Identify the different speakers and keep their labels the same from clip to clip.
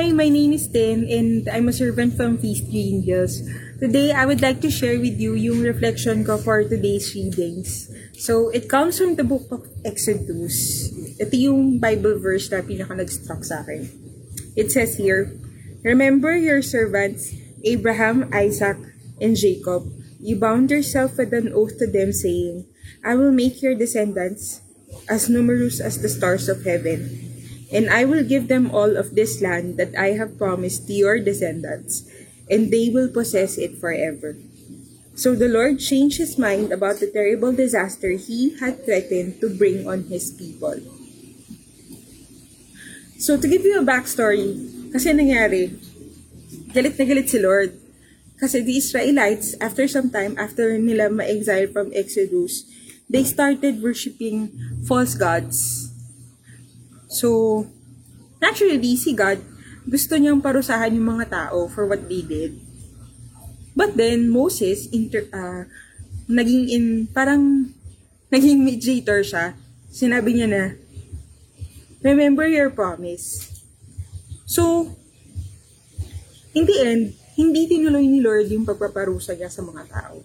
Speaker 1: Hi, my name is Tin and I'm a servant from Feast Green Hills. Today, I would like to share with you yung reflection ko for today's readings. So, it comes from the book of Exodus. Ito yung Bible verse na pinaka nag-struck sa akin. It says here, Remember your servants, Abraham, Isaac, and Jacob. You bound yourself with an oath to them, saying, I will make your descendants as numerous as the stars of heaven. And I will give them all of this land that I have promised to your descendants, and they will possess it forever. So the Lord changed his mind about the terrible disaster he had threatened to bring on his people. So to give you a backstory, kasi nangyari, galit na galit si Lord. Kasi the Israelites, after some time, after nila ma-exile from Exodus, they started worshiping false gods. So, naturally, si God, gusto niyang parusahan yung mga tao for what they did. But then, Moses, inter, uh, naging in, parang, naging mediator siya. Sinabi niya na, remember your promise. So, in the end, hindi tinuloy ni Lord yung pagpaparusa niya sa mga tao.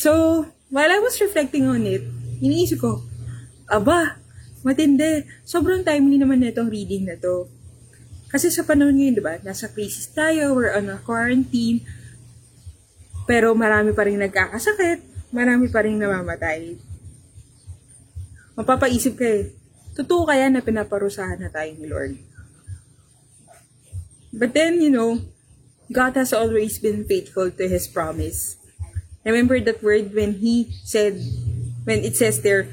Speaker 1: So, while I was reflecting on it, iniisip ko, aba, Matindi. Sobrang timely naman na itong reading na to. Kasi sa panahon ngayon, di ba, nasa crisis tayo, we're on a quarantine, pero marami pa rin nagkakasakit, marami pa rin namamatay. Mapapaisip ka eh, totoo kaya na pinaparusahan na tayo ni Lord? But then, you know, God has always been faithful to His promise. Remember that word when He said, when it says there,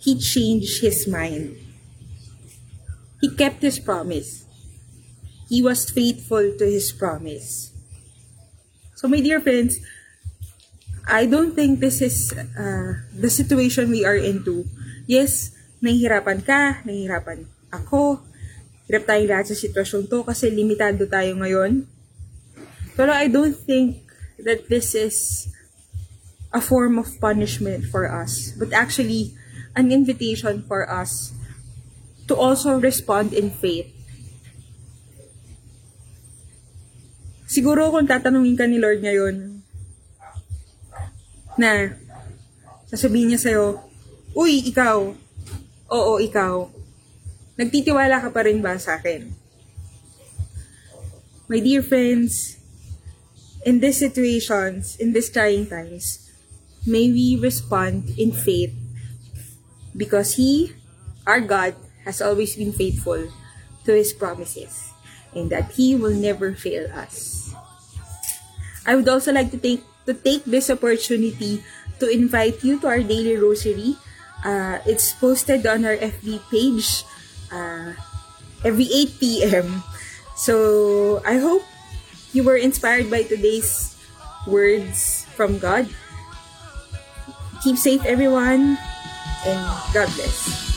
Speaker 1: he changed his mind. He kept his promise. He was faithful to his promise. So, my dear friends, I don't think this is uh, the situation we are into. Yes, nahihirapan ka, nahihirapan ako. Hirap tayong lahat sa sitwasyon to kasi limitado tayo ngayon. Pero I don't think that this is a form of punishment for us. But actually, an invitation for us to also respond in faith. Siguro kung tatanungin ka ni Lord ngayon, na sasabihin niya sa'yo, Uy, ikaw, oo, ikaw, nagtitiwala ka pa rin ba sa akin? My dear friends, in these situations, in these trying times, may we respond in faith because He, our God, has always been faithful to His promises and that He will never fail us. I would also like to take to take this opportunity to invite you to our daily rosary. Uh, it's posted on our FB page uh, every 8 p.m. So I hope you were inspired by today's words from God. Keep safe, everyone and God bless.